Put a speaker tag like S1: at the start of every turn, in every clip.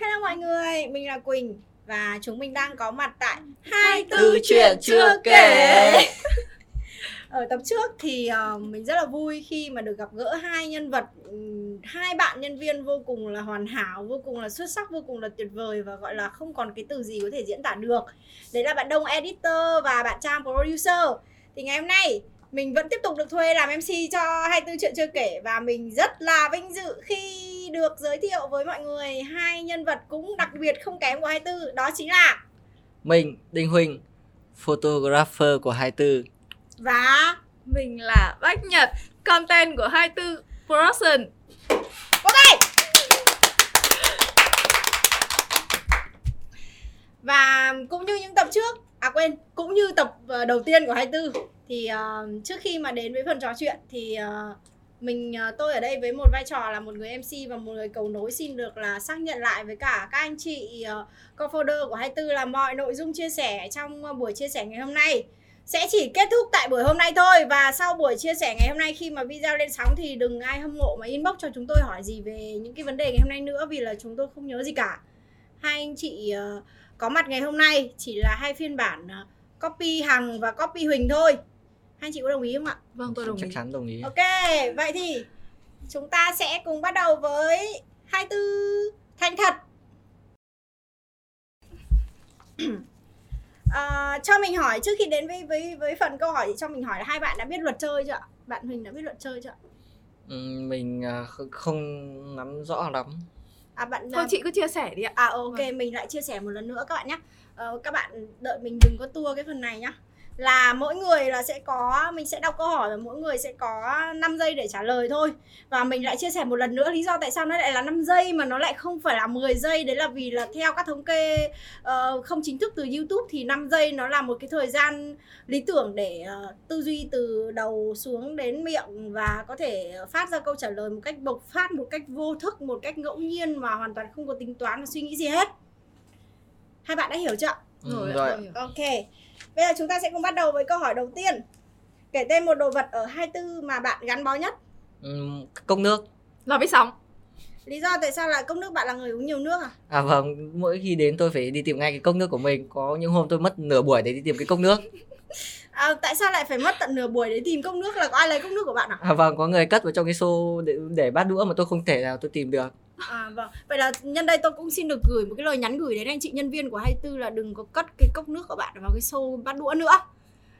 S1: Hello mọi người, mình là Quỳnh và chúng mình đang có mặt tại
S2: hai tư chuyện chưa kể.
S1: Ở tập trước thì uh, mình rất là vui khi mà được gặp gỡ hai nhân vật um, hai bạn nhân viên vô cùng là hoàn hảo, vô cùng là xuất sắc, vô cùng là tuyệt vời và gọi là không còn cái từ gì có thể diễn tả được. Đấy là bạn Đông editor và bạn Trang producer. Thì ngày hôm nay mình vẫn tiếp tục được thuê làm MC cho hai tư chuyện chưa kể và mình rất là vinh dự khi được giới thiệu với mọi người hai nhân vật cũng đặc biệt không kém của hai tư đó chính là
S2: mình Đinh Huỳnh photographer của hai tư.
S1: Và
S3: mình là Bách Nhật content của hai tư production
S1: ok. Và cũng như những tập trước à quên cũng như tập ờ, đầu tiên của hai tư thì uh, trước khi mà đến với phần trò chuyện thì uh, mình ờ, tôi ở đây với một vai trò là một người MC và một người cầu nối xin được là xác nhận lại với cả các anh chị uh, co-founder của 24 là mọi nội dung chia sẻ trong ờ, buổi chia sẻ ngày hôm nay. Sẽ chỉ kết thúc tại buổi hôm nay thôi và sau buổi chia sẻ ngày hôm nay khi mà video lên sóng thì đừng ai hâm mộ mà inbox cho chúng tôi hỏi gì về những cái vấn đề ngày hôm nay nữa vì là chúng tôi không nhớ gì cả. Hai anh chị uh, có mặt ngày hôm nay chỉ là hai phiên bản uh, copy hằng và copy huỳnh thôi hai chị có đồng ý không ạ?
S3: Vâng tôi đồng
S2: chắc
S3: ý
S2: chắn đồng ý.
S1: Ok vậy thì chúng ta sẽ cùng bắt đầu với hai tư thành thật. À, cho mình hỏi trước khi đến với với với phần câu hỏi thì cho mình hỏi là hai bạn đã biết luật chơi chưa ạ? Bạn Huỳnh đã biết luật chơi chưa ạ?
S2: Mình uh, không nắm rõ lắm.
S1: À bạn
S3: thôi chị cứ chia sẻ đi ạ.
S1: À ok vâng. mình lại chia sẻ một lần nữa các bạn nhé uh, các bạn đợi mình đừng có tua cái phần này nhá là mỗi người là sẽ có mình sẽ đọc câu hỏi và mỗi người sẽ có 5 giây để trả lời thôi. Và mình lại chia sẻ một lần nữa lý do tại sao nó lại là 5 giây mà nó lại không phải là 10 giây. Đấy là vì là theo các thống kê uh, không chính thức từ YouTube thì 5 giây nó là một cái thời gian lý tưởng để uh, tư duy từ đầu xuống đến miệng và có thể phát ra câu trả lời một cách bộc phát một cách vô thức một cách ngẫu nhiên mà hoàn toàn không có tính toán và suy nghĩ gì hết. Hai bạn đã hiểu chưa?
S2: Ừ, rồi, rồi.
S1: ok Bây giờ chúng ta sẽ cùng bắt đầu với câu hỏi đầu tiên. Kể tên một đồ vật ở 24 mà bạn gắn bó nhất.
S2: Ừ, cốc nước.
S3: Lò vi sóng.
S1: Lý do tại sao là cốc nước bạn là người uống nhiều nước à?
S2: À vâng, mỗi khi đến tôi phải đi tìm ngay cái cốc nước của mình. Có những hôm tôi mất nửa buổi để đi tìm cái cốc nước.
S1: À, tại sao lại phải mất tận nửa buổi để tìm cốc nước là có ai lấy cốc nước của bạn à?
S2: À vâng, có người cất vào trong cái xô để, để bát đũa mà tôi không thể nào tôi tìm được.
S1: À vâng, vậy là nhân đây tôi cũng xin được gửi một cái lời nhắn gửi đến anh chị nhân viên của 24 là đừng có cất cái cốc nước của bạn vào cái xô bát đũa nữa.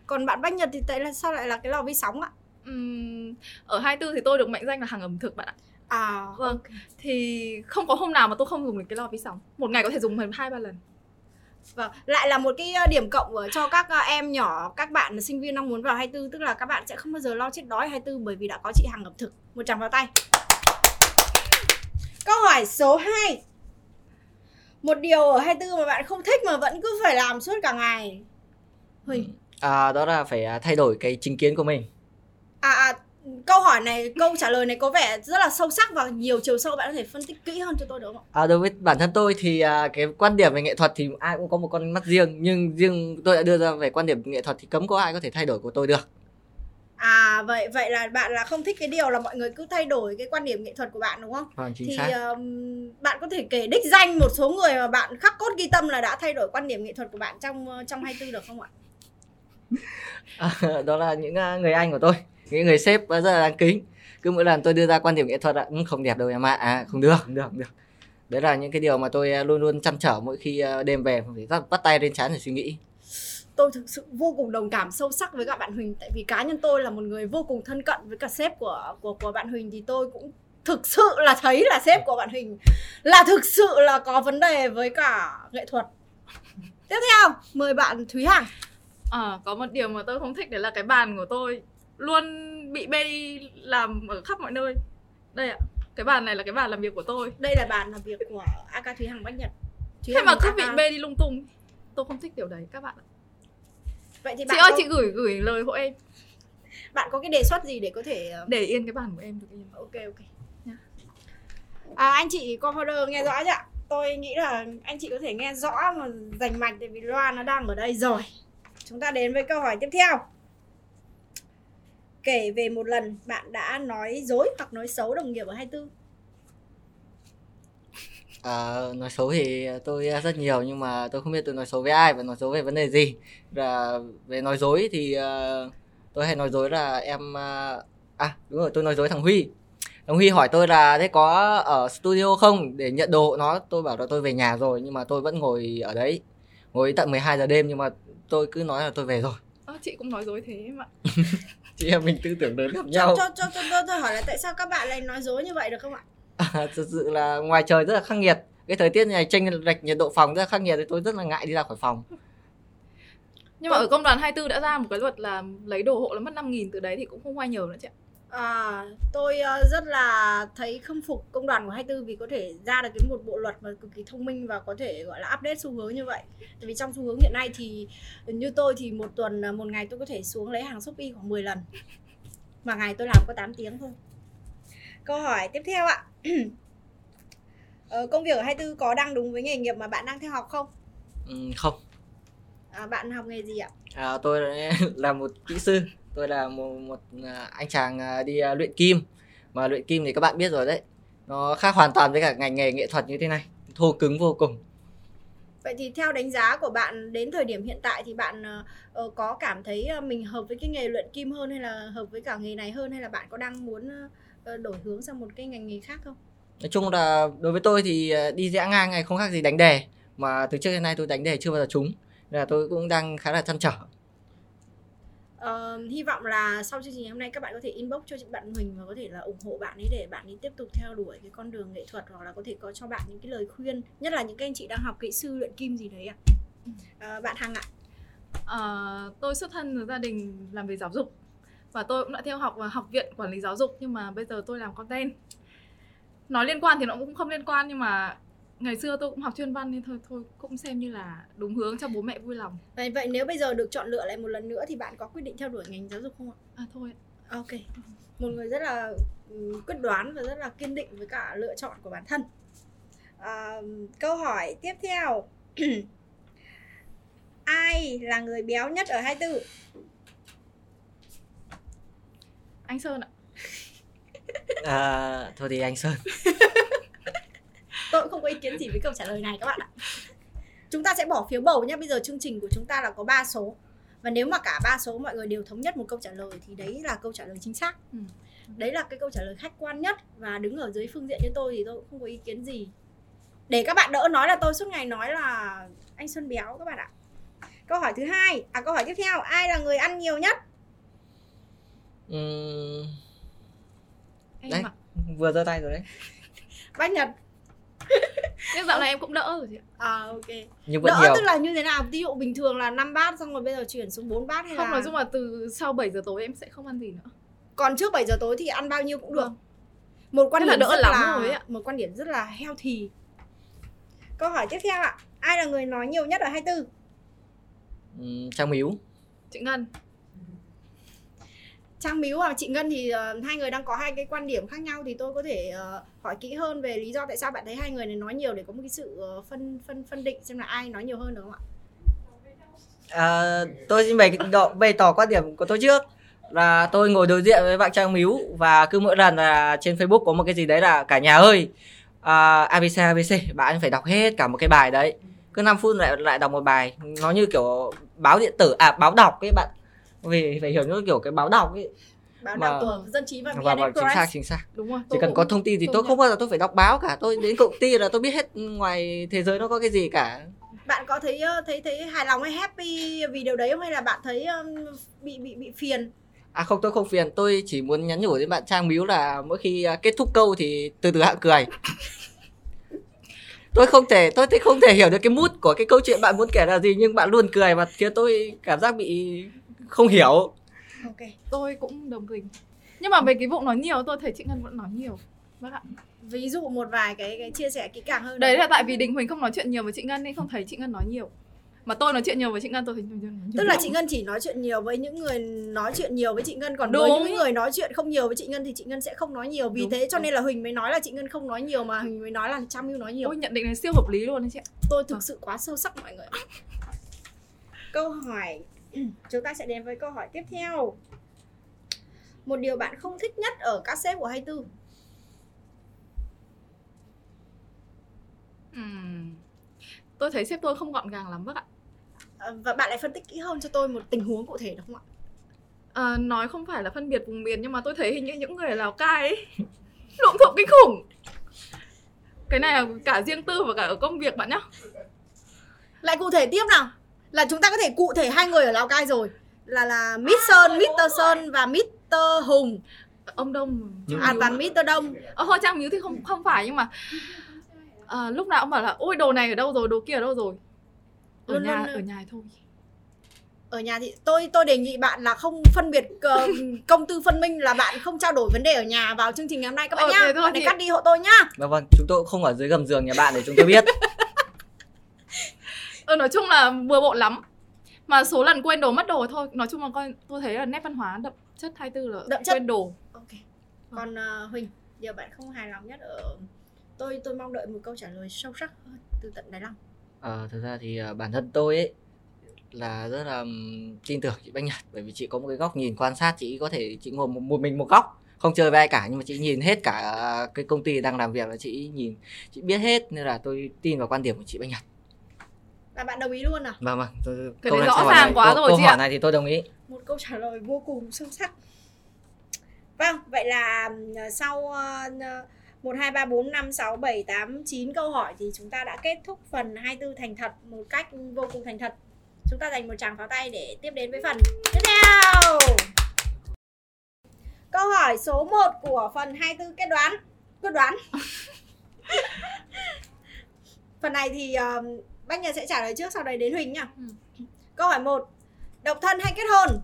S1: Còn bạn Bách Nhật thì tại là sao lại là cái lò vi sóng ạ?
S3: Uhm, ở 24 thì tôi được mệnh danh là hàng ẩm thực bạn ạ.
S1: À
S3: vâng. Okay. Thì không có hôm nào mà tôi không dùng được cái lò vi sóng. Một ngày có thể dùng hai ba lần.
S1: Vâng, lại là một cái ờ, điểm cộng cho các ờ, em nhỏ, các bạn sinh viên đang muốn vào 24 tức là các bạn sẽ không bao giờ lo chết đói 24 bởi vì đã có chị hàng ẩm thực. Một tràng vào tay. Câu hỏi số 2 Một điều ở 24 mà bạn không thích mà vẫn cứ phải làm suốt cả ngày. Huỳnh.
S2: À đó là phải à, thay đổi cái chính kiến của mình.
S1: À, à câu hỏi này, câu trả lời này có vẻ rất là sâu sắc và nhiều chiều sâu. Bạn có thể phân tích kỹ hơn cho tôi được không ạ?
S2: À, đối với bản thân tôi thì à, cái quan điểm về nghệ thuật thì ai cũng có một con mắt riêng. Nhưng riêng tôi đã đưa ra về quan điểm nghệ thuật thì cấm có ai có thể thay đổi của tôi được.
S1: À vậy vậy là bạn là không thích cái điều là mọi người cứ thay đổi cái quan điểm nghệ thuật của bạn đúng không?
S2: Vâng, chính
S1: thì
S2: xác.
S1: Um, bạn có thể kể đích danh một số người mà bạn khắc cốt ghi tâm là đã thay đổi quan điểm nghệ thuật của bạn trong trong 24 được không ạ?
S2: À, đó là những à, người anh của tôi, những người sếp rất là đáng kính. Cứ mỗi lần tôi đưa ra quan điểm nghệ thuật ạ, ừ, không đẹp đâu em ạ, à, không được, không được, không được. Đấy là những cái điều mà tôi à, luôn luôn chăn trở mỗi khi à, đêm về phải bắt tay lên chán để suy nghĩ
S1: tôi thực sự vô cùng đồng cảm sâu sắc với các bạn Huỳnh tại vì cá nhân tôi là một người vô cùng thân cận với cả sếp của của của bạn Huỳnh thì tôi cũng thực sự là thấy là sếp của bạn Huỳnh là thực sự là có vấn đề với cả nghệ thuật. Tiếp theo, mời bạn Thúy Hằng.
S3: À, có một điều mà tôi không thích đấy là cái bàn của tôi luôn bị bê đi làm ở khắp mọi nơi. Đây ạ, cái bàn này là cái bàn làm việc của tôi.
S1: Đây là bàn làm việc của AK Thúy Hằng Bách Nhật.
S3: Thúy Thế mà cứ bị bê đi lung tung. Tôi không thích điều đấy các bạn ạ
S1: vậy thì
S3: bạn chị ơi có... chị gửi gửi lời hộ em.
S1: Bạn có cái đề xuất gì để có thể
S3: ờ, để yên cái bàn của em được yên.
S1: Ok ok. À, anh chị co founder nghe rõ chưa tôi nghĩ là anh chị có thể nghe rõ mà rành mạch tại vì loa nó đang ở đây rồi. Chúng ta đến với câu hỏi tiếp theo. Kể về một lần bạn đã nói dối hoặc nói xấu đồng nghiệp ở 24
S2: À, nói xấu thì tôi rất nhiều nhưng mà tôi không biết tôi nói xấu với ai và nói xấu về vấn đề gì. Là về nói dối thì uh, tôi hay nói dối là em uh, à đúng rồi tôi nói dối thằng Huy. Thằng Huy hỏi tôi là thế có ở studio không để nhận đồ nó tôi bảo là tôi về nhà rồi nhưng mà tôi vẫn ngồi ở đấy ngồi tận 12 giờ đêm nhưng mà tôi cứ nói là tôi về rồi.
S3: À, chị cũng nói dối thế mà.
S2: chị em mình tư tưởng lớn gặp nhau.
S1: Cho cho cho tôi, tôi hỏi là tại sao các bạn lại nói dối như vậy được không ạ?
S2: À, thực sự là ngoài trời rất là khắc nghiệt cái thời tiết này tranh lệch nhiệt độ phòng rất là khắc nghiệt thì tôi rất là ngại đi ra khỏi phòng
S3: nhưng mà ở công đoàn 24 đã ra một cái luật là lấy đồ hộ là mất 5 nghìn từ đấy thì cũng không ai nhờ nữa chị ạ
S1: À, tôi uh, rất là thấy khâm phục công đoàn của 24 vì có thể ra được cái một bộ luật mà cực kỳ thông minh và có thể gọi là update xu hướng như vậy. Tại vì trong xu hướng hiện nay thì như tôi thì một tuần à, một ngày tôi có thể xuống lấy hàng Shopee khoảng 10 lần. Mà ngày tôi làm có 8 tiếng thôi. Câu hỏi tiếp theo ạ. ờ, công việc ở 24 có đang đúng với nghề nghiệp mà bạn đang theo học không?
S2: Ừ, không.
S1: À, bạn học nghề gì ạ?
S2: À, tôi là một kỹ sư. Tôi là một, một à, anh chàng à, đi à, luyện kim. Mà luyện kim thì các bạn biết rồi đấy. Nó khác hoàn toàn với cả ngành nghề nghệ thuật như thế này. Thô cứng vô cùng.
S1: Vậy thì theo đánh giá của bạn đến thời điểm hiện tại thì bạn uh, có cảm thấy mình hợp với cái nghề luyện kim hơn hay là hợp với cả nghề này hơn hay là bạn có đang muốn uh, đổi hướng sang một cái ngành nghề khác không?
S2: nói chung là đối với tôi thì ờ, đi rẽ ngang này không khác gì đánh đề mà từ trước đến nay tôi đánh đề chưa bao giờ trúng nên là tôi cũng đang khá là chăn trở
S1: Uh, hy vọng là sau chương trình hôm nay các bạn có thể inbox cho chị bạn Huỳnh và có thể là ủng hộ bạn ấy để bạn ấy tiếp tục theo đuổi cái con đường nghệ thuật hoặc là có thể có cho bạn những cái lời khuyên nhất là những cái anh chị đang học kỹ sư luyện kim gì đấy ạ. Uh, bạn Hằng ạ.
S3: Uh, tôi xuất thân từ gia đình làm về giáo dục và tôi cũng đã theo học học viện quản lý giáo dục nhưng mà bây giờ tôi làm content nói liên quan thì nó cũng không liên quan nhưng mà ngày xưa tôi cũng học chuyên văn nên thôi thôi cũng xem như là đúng hướng cho bố mẹ vui lòng.
S1: Vậy vậy nếu bây giờ được chọn lựa lại một lần nữa thì bạn có quyết định theo đuổi ngành giáo dục không ạ?
S3: À thôi
S1: ok. Một người rất là ừ, quyết đoán và rất là kiên định với cả lựa chọn của bản thân. À, câu hỏi tiếp theo. Ai là người béo nhất ở 24
S3: anh sơn ạ.
S2: À, thôi thì anh sơn.
S1: Tôi cũng không có ý kiến gì với câu trả lời này các bạn ạ. Chúng ta sẽ bỏ phiếu bầu nhé bây giờ chương trình của chúng ta là có 3 số. Và nếu mà cả ba số mọi người đều thống nhất một câu trả lời thì đấy là câu trả lời chính xác. Ừ. đấy là cái câu trả lời khách quan nhất. Và đứng ở dưới phương diện như tôi thì tôi cũng không có ý kiến gì. Để các bạn đỡ nói là tôi suốt ngày nói là anh xuân béo các bạn ạ. Câu hỏi thứ hai à câu hỏi tiếp theo. Ai là người ăn nhiều nhất
S2: uhm đấy mà. vừa giơ tay rồi đấy.
S1: Bác nhật.
S3: Nhưng dạo này em cũng đỡ rồi chị
S1: à ok.
S2: Nhưng vẫn
S1: đỡ
S2: nhiều.
S1: tức là như thế nào? Ví dụ bình thường là 5 bát xong rồi bây giờ chuyển xuống 4 bát hay
S3: không
S1: là...
S3: nói chung là từ sau 7 giờ tối em sẽ không ăn gì nữa.
S1: Còn trước 7 giờ tối thì ăn bao nhiêu cũng được. Vâng. một quan điểm là đỡ rất lắm là rồi ạ. một quan điểm rất là healthy. Câu hỏi tiếp theo ạ. Ai là người nói nhiều nhất ở 24
S2: ừ, Trang Miếu.
S3: Chị Ngân
S1: Trang Miếu và chị Ngân thì uh, hai người đang có hai cái quan điểm khác nhau thì tôi có thể uh, hỏi kỹ hơn về lý do tại sao bạn thấy hai người này nói nhiều để có một cái sự uh, phân phân phân định xem là ai nói nhiều hơn được không ạ?
S2: À, tôi xin bày độ bày tỏ quan điểm của tôi trước. Là tôi ngồi đối diện với bạn Trang Miếu và cứ mỗi lần là trên Facebook có một cái gì đấy là cả nhà ơi à, ABC ABC bạn phải đọc hết cả một cái bài đấy. Cứ 5 phút lại lại đọc một bài. Nó như kiểu báo điện tử à báo đọc ấy bạn vì phải hiểu như kiểu cái báo đọc ấy.
S1: Báo đọc của dân trí và
S2: vâng, vâng, chính xác chính xác.
S3: Đúng rồi
S2: chỉ cần có thông tin thì tôi không bao giờ tôi phải đọc báo cả. Tôi đến công ty là tôi biết hết ngoài thế giới nó có cái gì cả.
S1: Bạn có thấy thấy thấy hài lòng hay happy vì điều đấy không? Hay là bạn thấy bị bị bị phiền?
S2: À không tôi không phiền. Tôi chỉ muốn nhắn nhủ đến bạn trang miếu là mỗi khi à, kết thúc câu thì từ từ hạ cười. Tôi không thể tôi thì không thể hiểu được cái mút của cái câu chuyện bạn muốn kể là gì nhưng bạn luôn cười và khiến tôi cảm giác bị không hiểu.
S1: Ok.
S3: Tôi cũng đồng tình. Nhưng mà về cái vụ nói nhiều tôi thấy chị ngân vẫn nói nhiều. Vâng ạ.
S1: Ví dụ một vài cái cái chia sẻ kỹ càng hơn
S3: đấy là tại vì đình huỳnh không nói chuyện nhiều với chị ngân nên không thấy chị ngân nói nhiều. Mà tôi nói chuyện nhiều với chị ngân tôi thấy nhiều,
S1: tức là chị ngân chỉ nói chuyện nhiều với những người nói chuyện nhiều với chị ngân còn Đúng. với những người nói chuyện không nhiều với chị ngân thì chị ngân sẽ không nói nhiều. Vì Đúng. thế cho nên là huỳnh mới nói là chị ngân không nói nhiều mà huỳnh mới nói là trăm yêu nói nhiều.
S3: Ôi nhận định này siêu hợp lý luôn đấy chị
S1: tôi thực sự quá sâu sắc mọi người. Câu hỏi chúng ta sẽ đến với câu hỏi tiếp theo một điều bạn không thích nhất ở các sếp của 24
S3: Ừm. Tôi thấy sếp tôi không gọn gàng lắm bác ạ.
S1: Ờ, và bạn lại phân tích kỹ hơn cho tôi một tình huống cụ thể được không ạ
S3: Ờ, nói không phải là phân biệt vùng miền nhưng mà tôi thấy hình như những người ở Lào Cai ấy lụm thụm kinh khủng. Cái này là cả riêng tư và cả ở công việc bạn nhá.
S1: lại cụ thể tiếp nào là chúng ta có thể cụ thể hai người ở lào cai rồi. Là là mít sơn mr sơn và mr hùng.
S3: Ông Đông.
S2: Nhưng-
S1: à toàn mr đông.
S3: Ờ, thôi Trang Miếu thì không không phải nhưng mà ờ, lúc nào ông bảo là ôi đồ này ở đâu rồi, đồ kia ở đâu rồi. Ở
S1: Luôn
S3: nhà
S1: luôn-
S3: ở nhà thôi.
S1: ở nhà thì tôi tôi đề nghị bạn là không phân biệt ờ, công tư phân minh là bạn không trao đổi vấn đề ở nhà vào chương trình ngày hôm nay các bạn
S3: Ờ,
S1: nhá bạn để
S3: thì-
S1: cắt đi hộ tôi nhá.
S2: Vâng vâng, chúng tôi cũng không ở dưới gầm giường nhà bạn để chúng tôi biết.
S3: Ờ, nói chung là bừa bộn lắm. Mà số lần quên đồ mất đồ thôi, nói chung là coi tôi thấy là nét văn hóa đậm chất 24 là
S1: Đậm chất.
S3: quên đồ.
S1: ok. Còn ờ, huỳnh giờ bạn không hài lòng nhất ở tôi tôi mong đợi một câu trả lời sâu sắc hơn từ tận đáy lòng.
S2: Ờ, thực ra thì ờ, bản thân tôi ấy là rất là tin tưởng chị Bách Nhật. Bởi vì chị có một cái góc nhìn quan sát chị có thể chị ngồi một, một mình một góc không chơi với ai cả. Nhưng mà chị nhìn hết cả cái công ty đang làm việc là chị nhìn chị biết hết. Nên là tôi tin vào quan điểm của chị Bách Nhật
S1: và bạn đồng ý luôn à?
S2: Vâng vâng. Tôi,
S3: Cái
S2: câu này-
S3: rõ ràng
S2: này-
S3: quá
S2: câu,
S3: rồi
S2: câu
S3: chị
S2: hỏi
S3: ạ.
S2: này thì tôi đồng ý.
S1: Một câu trả lời vô cùng sâu sắc. Vâng vậy là ờ, sau ờ, một hai ba bốn năm sáu bảy tám chín câu hỏi thì chúng ta đã kết thúc phần 24 thành thật một cách vô cùng thành thật. Chúng ta dành một tràng pháo tay để tiếp đến với phần tiếp theo. Câu hỏi số 1 của phần 24 kết đoán. Quyết đoán phần này thì ờ, Bách Nhật sẽ trả lời trước sau đấy đến Huỳnh nhá
S3: Ừ.
S1: câu hỏi 1 độc thân hay kết hôn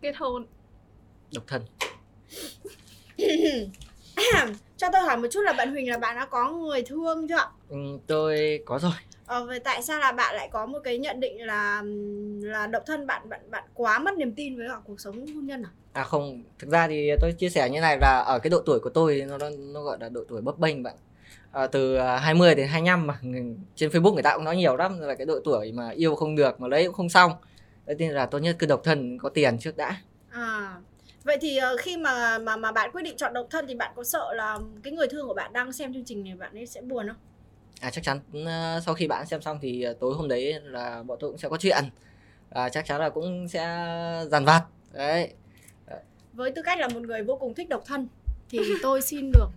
S3: Kết hôn.
S2: độc thân
S1: cho tôi hỏi một chút là bạn Huỳnh là bạn đã có người thương chưa ạ?
S2: Ừ, tôi có rồi
S1: Ờ, vậy tại sao là bạn lại có một cái nhận định là là độc thân bạn bạn bạn quá mất niềm tin với cả cuộc sống hôn nhân à?
S2: à không thực ra thì tôi chia sẻ như này là ở cái độ tuổi của tôi nó nó, nó gọi là độ tuổi bấp bênh bạn à, từ à, 20 đến 25 mà trên Facebook người ta cũng nói nhiều lắm là cái độ tuổi mà yêu không được mà lấy cũng không xong. Thế nên là tốt nhất cứ độc thân có tiền trước đã.
S1: À. Vậy thì ờ, khi mà mà mà bạn quyết định chọn độc thân thì bạn có sợ là cái người thương của bạn đang xem chương trình này bạn ấy sẽ buồn không?
S2: à chắc chắn ờ, sau khi bạn xem xong thì ờ, tối hôm đấy là bọn tôi cũng sẽ có chuyện. À, chắc chắn là cũng sẽ dằn vặt. Đấy.
S1: Với tư cách là một người vô cùng thích độc thân thì tôi xin được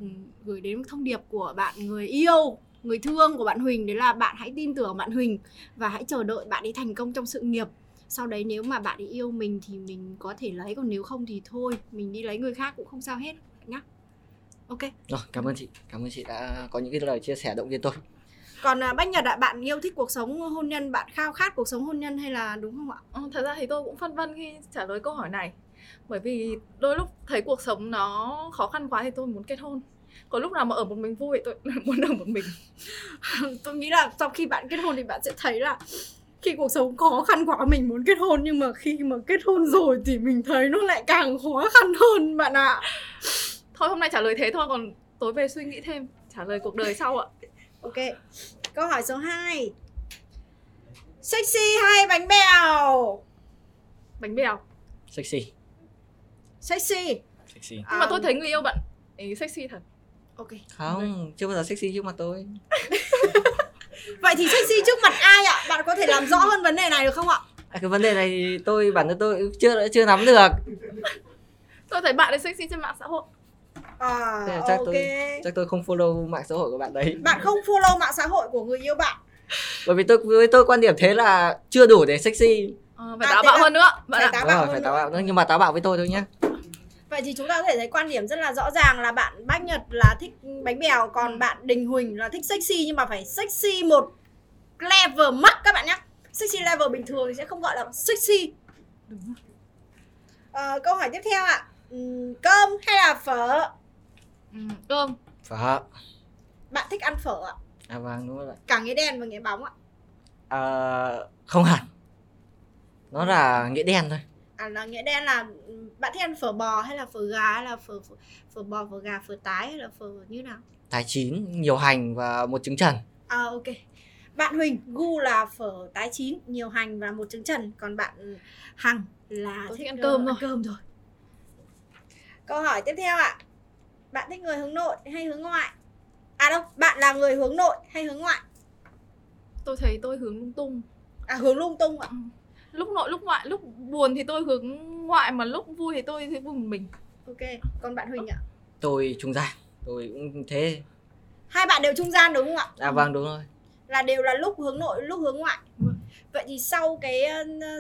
S1: gửi đến một thông điệp của bạn người yêu, người thương của bạn Huỳnh đấy là bạn hãy tin tưởng bạn Huỳnh và hãy chờ đợi bạn ấy thành công trong sự nghiệp. Sau đấy nếu mà bạn ấy yêu mình thì mình có thể lấy còn nếu không thì thôi, mình đi lấy người khác cũng không sao hết nhá. Ok.
S2: rồi cảm ơn chị cảm ơn chị đã có những cái lời chia sẻ động viên tôi
S1: Còn à, Bách Nhật ạ, bạn yêu thích cuộc sống hôn nhân, bạn khao khát cuộc sống hôn nhân hay là đúng không ạ?
S3: Ờ, thật ra thì tôi cũng phân vân khi trả lời câu hỏi này bởi vì đôi lúc thấy cuộc sống nó khó khăn quá thì tôi muốn kết hôn có lúc nào mà ở một mình vui thì tôi muốn ở một mình
S1: tôi nghĩ là sau khi bạn kết hôn thì bạn sẽ thấy là khi cuộc sống khó khăn quá mình muốn kết hôn nhưng mà khi mà kết hôn rồi thì mình thấy nó lại càng khó khăn hơn bạn ạ.
S3: thôi hôm nay trả lời thế thôi còn tối về suy nghĩ thêm trả lời cuộc đời sau ạ
S1: Ok. Câu hỏi số 2. Sexy hay bánh bèo?
S3: bánh bèo
S2: sexy
S1: Sexy.
S2: sexy
S3: nhưng mà tôi thấy người yêu bạn ấy sexy thật
S1: Ok.
S2: không chưa bao giờ sexy trước mặt tôi
S1: Vậy thì sexy trước mặt ai ạ? Bạn có thể làm rõ hơn vấn đề này được không ạ?
S2: à, cái vấn đề này thì tôi bản thân tôi chưa chưa nắm được
S3: tôi thấy bạn ấy sexy trên mạng xã hội
S1: À,
S2: chắc
S1: ok.
S2: tôi chắc tôi không follow mạng xã hội của bạn đấy
S1: Bạn không follow mạng xã hội của người yêu bạn.
S2: bởi vì tôi với tôi quan điểm thế là chưa đủ để sexy
S3: ờ, phải
S1: À,
S3: táo bạo
S1: là-
S3: hơn nữa bạn
S1: phải
S3: ạ
S1: táo bạo hơn
S2: phải
S1: nữa.
S2: táo bạo nữa nhưng mà táo bạo với tôi thôi nhá
S1: Vậy thì chúng ta có thể thấy quan điểm rất là rõ ràng là bạn Bách Nhật là thích bánh bèo còn bạn Đình Huỳnh là thích sexy nhưng mà phải sexy một level mắc các bạn nhé. Sexy level bình thường thì sẽ không gọi là sexy.
S3: Đúng.
S1: Ờ, câu hỏi tiếp theo ạ. Ừm, cơm hay là phở?
S3: ừ, cơm
S2: phở
S1: Bạn thích ăn phở ạ?
S2: à vâng đúng rồi
S1: Cả nghĩa đen và nghĩa bóng ạ.
S2: à, không hẳn nó là nghĩa đen thôi
S1: À là nghĩa đen là bạn thích ăn phở bò hay là phở gà hay là phở phở, phở bò, phở gà, phở tái hay là phở như nào?
S2: thái chín nhiều hành và một trứng trần
S1: À ok. Bạn Huỳnh gu là phở tái chín, nhiều hành và một trứng trần, còn bạn Hằng là
S3: Tôi thích ăn
S1: ờ,
S3: cơm thôi.
S1: cơm rồi. Câu hỏi tiếp theo ạ. Bạn thích người hướng nội hay hướng ngoại? À đâu, bạn là người hướng nội hay hướng ngoại?
S3: tôi thấy tôi hướng lung tung
S1: À hướng lung tung ạ.
S3: Lúc nội lúc ngoại lúc buồn thì tôi hướng ngoại mà lúc vui thì tôi thì vui một mình
S1: Ok, còn bạn Huỳnh ạ.
S2: tôi trung gian tôi cũng thế
S1: Hai bạn đều trung gian đúng không ạ?
S2: à vâng đúng rồi
S1: Là đều là lúc hướng nội, lúc hướng ngoại. Vậy thì sau cái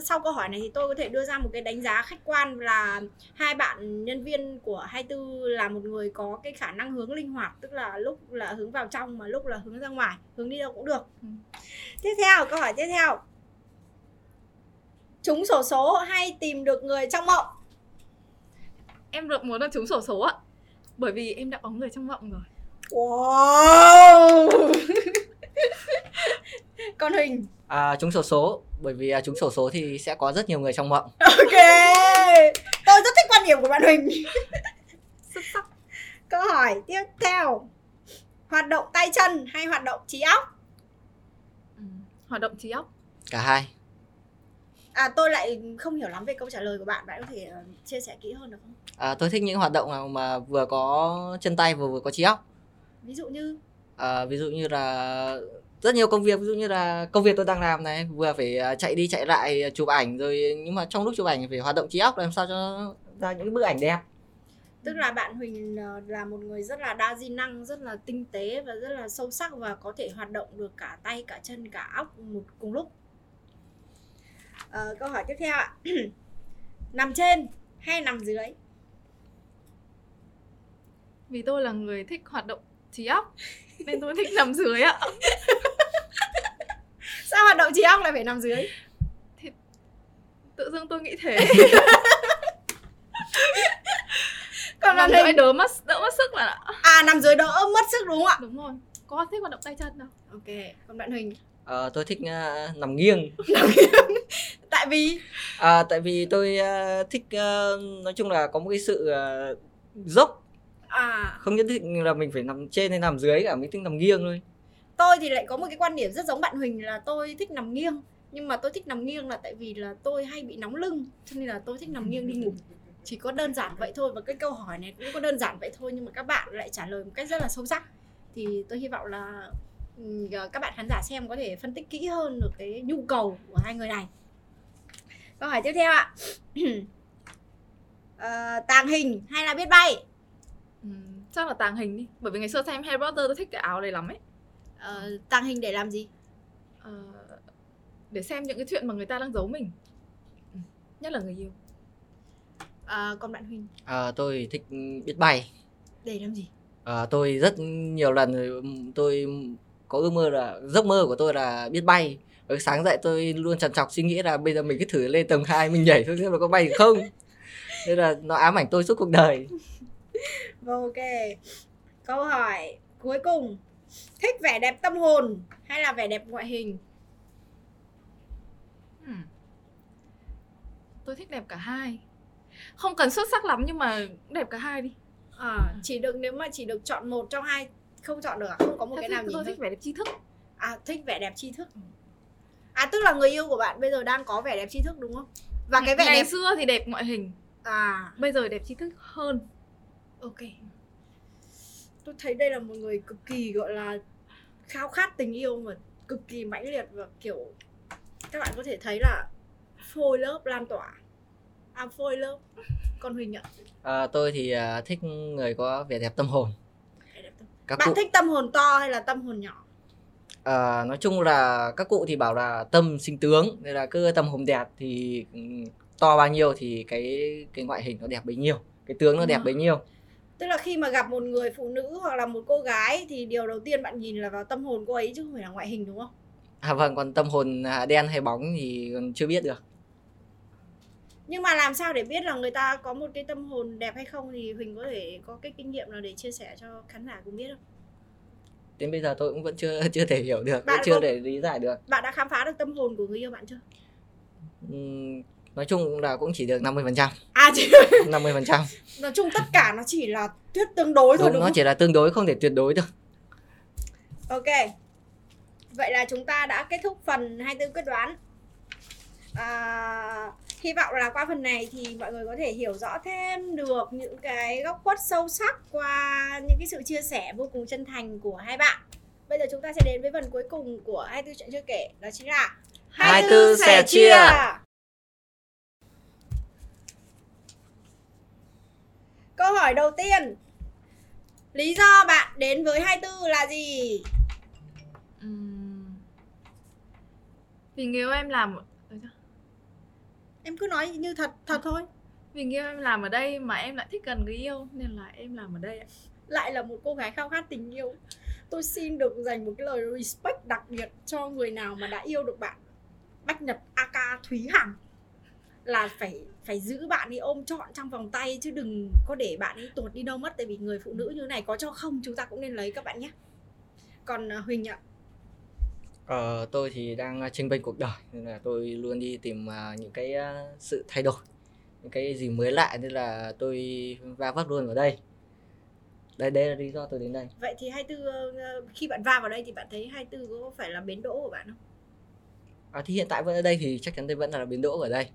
S1: sau câu hỏi này thì tôi có thể đưa ra một cái đánh giá khách quan là hai bạn nhân viên của 24 là một người có cái khả năng hướng linh hoạt, tức là lúc là hướng vào trong mà lúc là hướng ra ngoài, hướng đi đâu cũng được.
S3: Ừ.
S1: Tiếp theo, câu hỏi tiếp theo. Trúng sổ số hay tìm được người trong mộng?
S3: em được muốn là trúng sổ số ạ bởi vì em đã có người trong mộng rồi
S1: Wow. Con Huỳnh.
S2: à, trúng sổ số bởi vì à, trúng sổ số thì sẽ có rất nhiều người trong mộng
S1: Ok. Tôi rất thích quan điểm của bạn Huỳnh.
S3: xuất sắc
S1: Câu hỏi tiếp theo. Hoạt động tay chân hay hoạt động trí óc?
S3: ừ. hoạt động trí óc
S2: cả hai
S1: À tôi lại không hiểu lắm về câu trả lời của bạn, bạn có thể ờ, chia sẻ kỹ hơn được không?
S2: à, tôi thích những hoạt động nào mà vừa có chân tay vừa vừa có trí óc
S1: Ví dụ như
S2: à, ví dụ như là rất nhiều công việc ví dụ như là công việc tôi đang làm này vừa phải à, chạy đi chạy lại à, chụp ảnh rồi nhưng mà trong lúc chụp ảnh phải hoạt động trí óc làm sao cho ra những bức ảnh đẹp
S1: tức là bạn Huỳnh ờ, là một người rất là đa di năng, rất là tinh tế và rất là sâu sắc và có thể hoạt động được cả tay, cả chân, cả óc một cùng lúc. Ờ, câu hỏi tiếp theo ạ. nằm trên hay nằm dưới?
S3: vì tôi là người thích hoạt động trí óc nên tôi thích nằm dưới ạ
S1: Sao hoạt động trí óc lại phải nằm dưới?
S3: tự dưng tôi nghĩ thế
S1: Còn
S3: nằm
S1: bạn
S3: dưới đỡ mất đỡ mất sức bạn ạ
S1: à nằm dưới đỡ mất sức đúng không ạ?
S3: đúng rồi có thích hoạt động tay chân đâu
S1: Ok, còn bạn Huỳnh
S2: Ờ, tôi thích à, nằm nghiêng.
S1: Tại vì?
S2: À, tại vì tôi à, thích à, nói chung là có một cái sự à, dốc.
S1: À.
S2: Không nhất định là mình phải nằm trên hay nằm dưới cả mình thích nằm nghiêng thôi.
S1: Tôi thì lại có một cái quan điểm rất giống bạn Huỳnh là tôi thích nằm nghiêng. Nhưng mà tôi thích nằm nghiêng là tại vì là tôi hay bị nóng lưng cho nên là tôi thích nằm nghiêng đi ngủ. Chỉ có đơn giản vậy thôi và cái câu hỏi này cũng có đơn giản vậy thôi nhưng mà các bạn lại trả lời một cách rất là sâu sắc. Thì tôi hy vọng là các bạn khán giả xem có thể phân tích kỹ hơn được cái nhu cầu của hai người này. Câu hỏi tiếp theo ạ. Ờ, tàng hình hay là biết bay?
S3: Ừ, chắc là tàng hình đi bởi vì ngày xưa xem Harry Potter tôi thích cái áo này lắm ấy.
S1: Ờ, tàng hình để làm gì?
S3: Ờ, để xem những cái chuyện mà người ta đang giấu mình. Ừ, nhất là người yêu.
S1: Ờ, còn bạn Huỳnh?
S2: À, tôi thích biết bay.
S1: Để làm gì?
S2: À, tôi rất nhiều lần tôi có ước mơ là giấc mơ của tôi là biết bay. Và sáng dậy tôi luôn trằn trọc suy nghĩ là bây giờ mình cứ thử lên tầng 2 mình nhảy xem là có bay được không. Nên là nó ám ảnh tôi suốt cuộc đời.
S1: Vâng, ok. Câu hỏi cuối cùng. Thích vẻ đẹp tâm hồn hay là vẻ đẹp ngoại hình?
S3: Ừ. tôi thích đẹp cả hai. Không cần xuất sắc lắm nhưng mà đẹp cả hai đi.
S1: À, chỉ được nếu mà chỉ được chọn một trong hai không chọn được à? không có một
S3: Tôi
S1: cái
S3: thích-
S1: nào nhìn
S3: tôi thích vẻ đẹp tri thức.
S1: À thích vẻ đẹp tri thức. À tức là người yêu của bạn bây giờ đang có vẻ đẹp tri thức đúng không? Và cái vẻ
S3: ngày
S1: đẹp
S3: xưa thì đẹp ngoại hình.
S1: À.
S3: Bây giờ đẹp tri thức hơn.
S1: Ok. Tôi thấy đây là một người cực kỳ gọi là khao khát tình yêu mà cực kỳ mãnh liệt và kiểu các bạn có thể thấy là phôi lớp lan tỏa. À phôi lớp. Con huỳnh ạ?
S2: À, tôi thì à, thích người có vẻ đẹp tâm hồn các
S1: bạn
S2: cụ
S1: thích tâm hồn to hay là tâm hồn nhỏ?
S2: À, nói chung là các cụ thì bảo là tâm sinh tướng nên là cứ tâm hồn đẹp thì ừ, to bao nhiêu thì cái cái ngoại hình nó đẹp bấy nhiêu cái tướng nó đẹp
S3: Ừ.
S2: bấy nhiêu.
S1: Tức là khi mà gặp một người phụ nữ hoặc là một cô gái thì điều đầu tiên bạn nhìn là vào tâm hồn cô ấy chứ không phải là ngoại hình đúng không?
S2: À vâng còn tâm hồn à, đen hay bóng thì còn chưa biết được
S1: nhưng mà làm sao để biết là người ta có một cái tâm hồn đẹp hay không thì huỳnh có thể có cái kinh nghiệm nào để chia sẻ cho khán giả cùng biết không?
S2: Đến bây giờ tôi cũng vẫn chưa chưa thể hiểu được
S1: Bạn
S2: chưa
S1: có-
S2: thể lý giải được.
S1: bạn đã khám phá được tâm hồn của người yêu bạn chưa?
S2: Nói chung là cũng chỉ được 50 phần trăm.
S1: À chỉ
S2: 50 phần trăm.
S1: Nói chung tất cả nó chỉ là thuyết tương đối thôi
S2: đúng
S1: đúng
S2: nó
S1: không?
S2: chỉ là tương đối không thể tuyệt đối được.
S1: Ok vậy là chúng ta đã kết thúc phần 24 quyết đoán. À, hy vọng là qua phần này thì mọi người có thể hiểu rõ thêm được những cái góc khuất sâu sắc qua những cái sự chia sẻ vô cùng chân thành của hai bạn Bây giờ chúng ta sẽ đến với phần cuối cùng của 24 chuyện chưa kể Đó chính là
S2: 24 sẻ chia.
S1: Câu hỏi đầu tiên Lý do bạn đến với 24 là gì?
S3: Ừm. Vì người yêu em làm
S1: Em cứ nói như thật thật thôi.
S3: Vì người yêu em làm ở đây mà em lại thích gần người yêu nên là em làm ở đây ạ.
S1: Lại là một cô gái khao khát tình yêu. Tôi xin được dành một cái lời respect đặc biệt cho người nào mà đã yêu được bạn. Bách Nhật AK Thúy Hằng. Là phải phải giữ bạn đi ôm trọn trong vòng tay chứ đừng có để bạn ấy tuột đi đâu mất. Tại vì người phụ nữ như này có cho không chúng ta cũng nên lấy các bạn nhé. Còn à, Huỳnh ạ
S2: Ờ, tôi thì đang tranh bênh cuộc đời nên là tôi luôn đi tìm à, những cái à, sự thay đổi những cái gì mới lạ nên là tôi va vấp luôn vào đây. Đây đây là lý do tôi đến đây.
S1: Vậy thì 24 ờ, khi bạn va vào đây thì bạn thấy 24 có phải là bến đỗ của bạn không?
S2: À, thì hiện tại vẫn ở đây thì chắc chắn tôi vẫn là bến đỗ ở đây.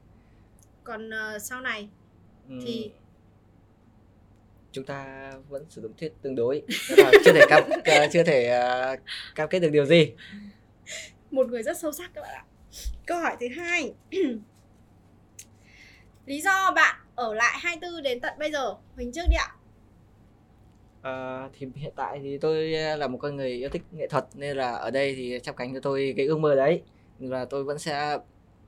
S1: Còn ờ, sau này
S2: Ừm,
S1: thì?
S2: Chúng ta vẫn sử dụng thuyết tương đối là chưa thể cam ờ, chưa thể à, cam kết được điều gì
S1: một người rất sâu sắc các bạn ạ. Câu hỏi thứ hai. Lý do bạn ở lại 24 đến tận bây giờ Huỳnh trước đi ạ.
S2: Ờ, thì hiện tại thì tôi là một con người yêu thích nghệ thuật nên là ở đây thì chắp cánh cho tôi cái ước mơ đấy là tôi vẫn sẽ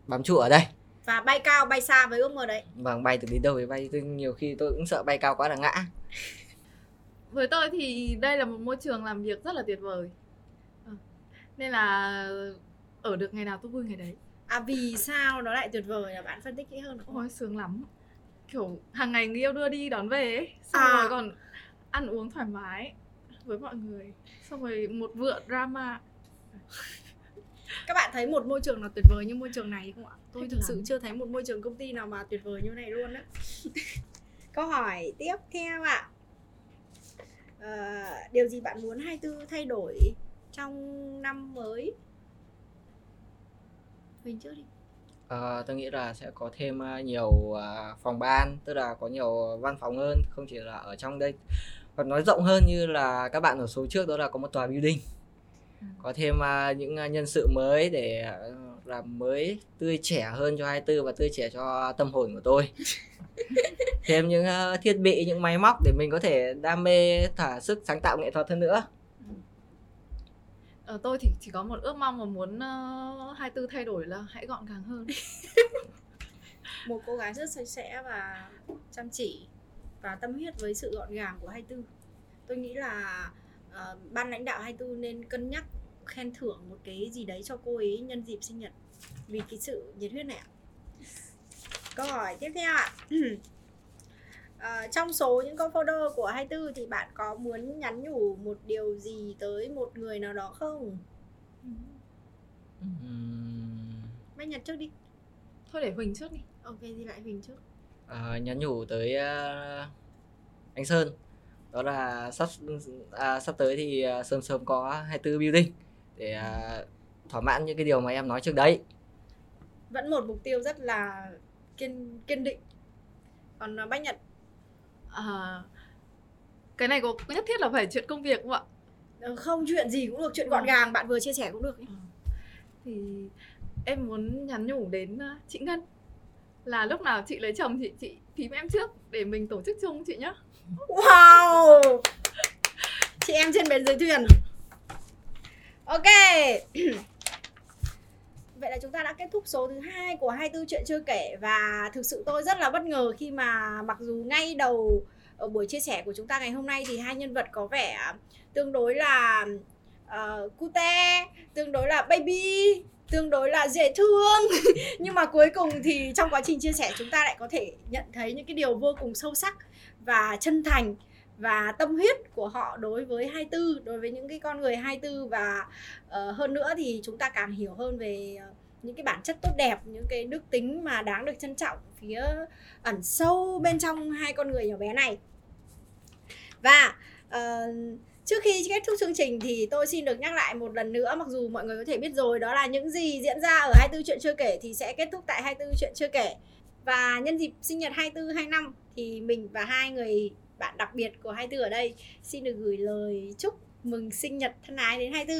S2: bám trụ ở đây.
S1: Và bay cao bay xa với ước mơ đấy.
S2: Vâng bay từ đến đâu thì bay tôi nhiều khi tôi cũng sợ bay cao quá là ngã.
S3: Với tôi thì đây là một môi trường làm việc rất là tuyệt vời. Nên là ở được ngày nào tôi vui ngày đấy.
S1: à vì sao nó lại tuyệt vời là bạn phân tích kỹ hơn không
S3: Ôi sướng lắm. Kiểu hàng ngày người yêu đưa đi đón về ấy. Xong
S1: À.
S3: rồi còn ăn uống thoải mái với mọi người. Xong rồi một vựa drama.
S1: các bạn thấy một môi trường nào tuyệt vời như môi trường này không ạ tôi
S3: Thích
S1: thực sự
S3: lắm.
S1: chưa thấy một môi trường công ty nào mà tuyệt vời như này luôn á câu hỏi tiếp theo ạ Ờ, điều gì bạn muốn 24 thay đổi trong năm mới. Huỳnh trước đi.
S2: Ờ, tôi nghĩ là sẽ có thêm à, nhiều à, phòng ban tức là có nhiều văn phòng hơn không chỉ là ở trong đây. Còn nói rộng hơn như là các bạn ở số trước đó là có một tòa building.
S3: Ừ.
S2: có thêm à, những à, nhân sự mới để à, làm mới tươi trẻ hơn cho 24 và tươi trẻ cho tâm hồn của tôi. Thêm những à, thiết bị những máy móc để mình có thể đam mê thỏa sức sáng tạo nghệ thuật hơn nữa
S3: Ở tôi thì chỉ có một ước mong mà muốn uh, 24 thay đổi là hãy gọn gàng hơn.
S1: một cô gái rất sạch sẽ và chăm chỉ và tâm huyết với sự gọn gàng của 24 tôi nghĩ là ờ, ban lãnh đạo 24 nên cân nhắc khen thưởng một cái gì đấy cho cô ấy nhân dịp sinh nhật vì cái sự nhiệt huyết này ạ. Câu hỏi tiếp theo ạ Ờ, trong số những con folder của 24 thì bạn có muốn nhắn nhủ một điều gì tới một người nào đó không?
S2: Ừm,
S1: Bách Nhật trước đi.
S3: Thôi để Huỳnh trước đi.
S1: Ok thì lại Huỳnh trước.
S2: à, nhắn nhủ tới à, anh Sơn đó là sắp à, sắp tới thì à, sớm sớm có 24 building để à, thỏa mãn những cái điều mà em nói trước đấy
S1: Vẫn một mục tiêu rất là kiên kiên định. Còn Bách Nhật
S3: À, cái này có nhất thiết là phải chuyện công việc không ạ?
S1: ờ, không chuyện gì cũng được, chuyện gọn
S3: Ừ.
S1: gàng bạn vừa chia sẻ cũng được.
S3: Thì em muốn nhắn nhủ đến uh, chị Ngân là lúc nào chị lấy chồng chị chị phím em trước để mình tổ chức chung chị nhá.
S1: Wow! Chị em trên bến dưới thuyền. Ok. Vậy là chúng ta đã kết thúc số thứ hai của 24 chuyện chưa kể. Và thực sự tôi rất là bất ngờ khi mà mặc dù ngay đầu ở buổi chia sẻ của chúng ta ngày hôm nay thì hai nhân vật có vẻ tương đối là uh, cute, tương đối là baby, tương đối là dễ thương. Nhưng mà cuối cùng thì trong quá trình chia sẻ chúng ta lại có thể nhận thấy những cái điều vô cùng sâu sắc và chân thành và tâm huyết của họ đối với 24 đối với những cái con người 24 và uh, hơn nữa thì chúng ta càng hiểu hơn về uh, những cái bản chất tốt đẹp những cái đức tính mà đáng được trân trọng phía ẩn sâu bên trong hai con người nhỏ bé này và uh, Trước khi kết thúc chương trình thì tôi xin được nhắc lại một lần nữa mặc dù mọi người có thể biết rồi đó là những gì diễn ra ở 24 chuyện chưa kể thì sẽ kết thúc tại 24 chuyện chưa kể. Và nhân dịp sinh nhật 24 25 thì mình và hai người bạn đặc biệt của 24 ở đây xin được gửi lời chúc mừng sinh nhật thân ái đến 24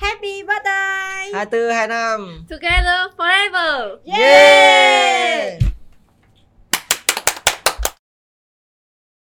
S1: Happy birthday!
S2: Hai tu, hai nam!
S3: Together forever! Yeah!
S1: yeah.